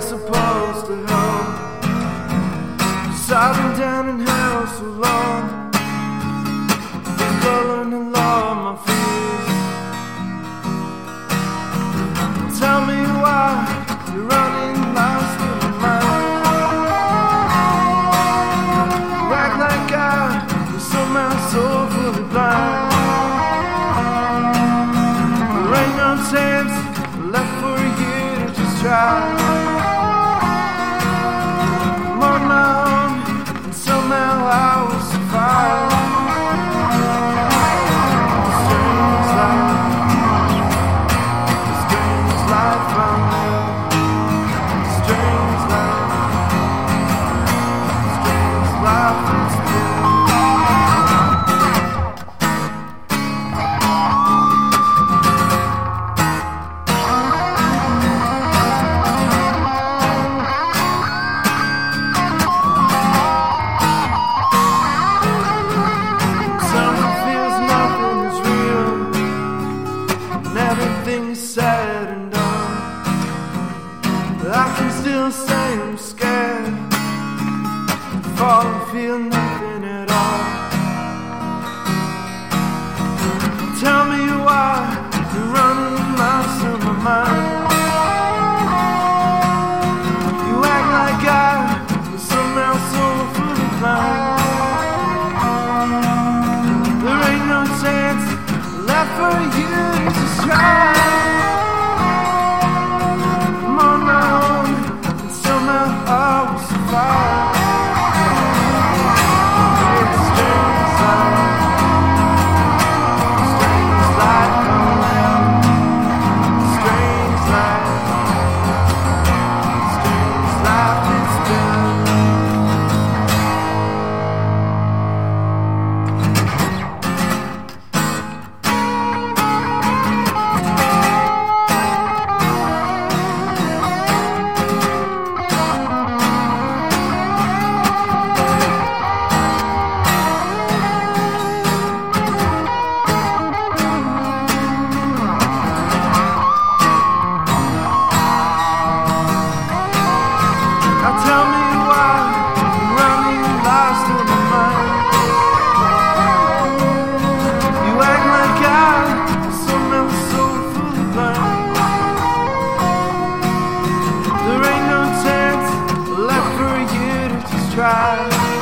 supposed to know. still same scared fall feel nothing at all. Tell me why you're running miles from my mind. cry.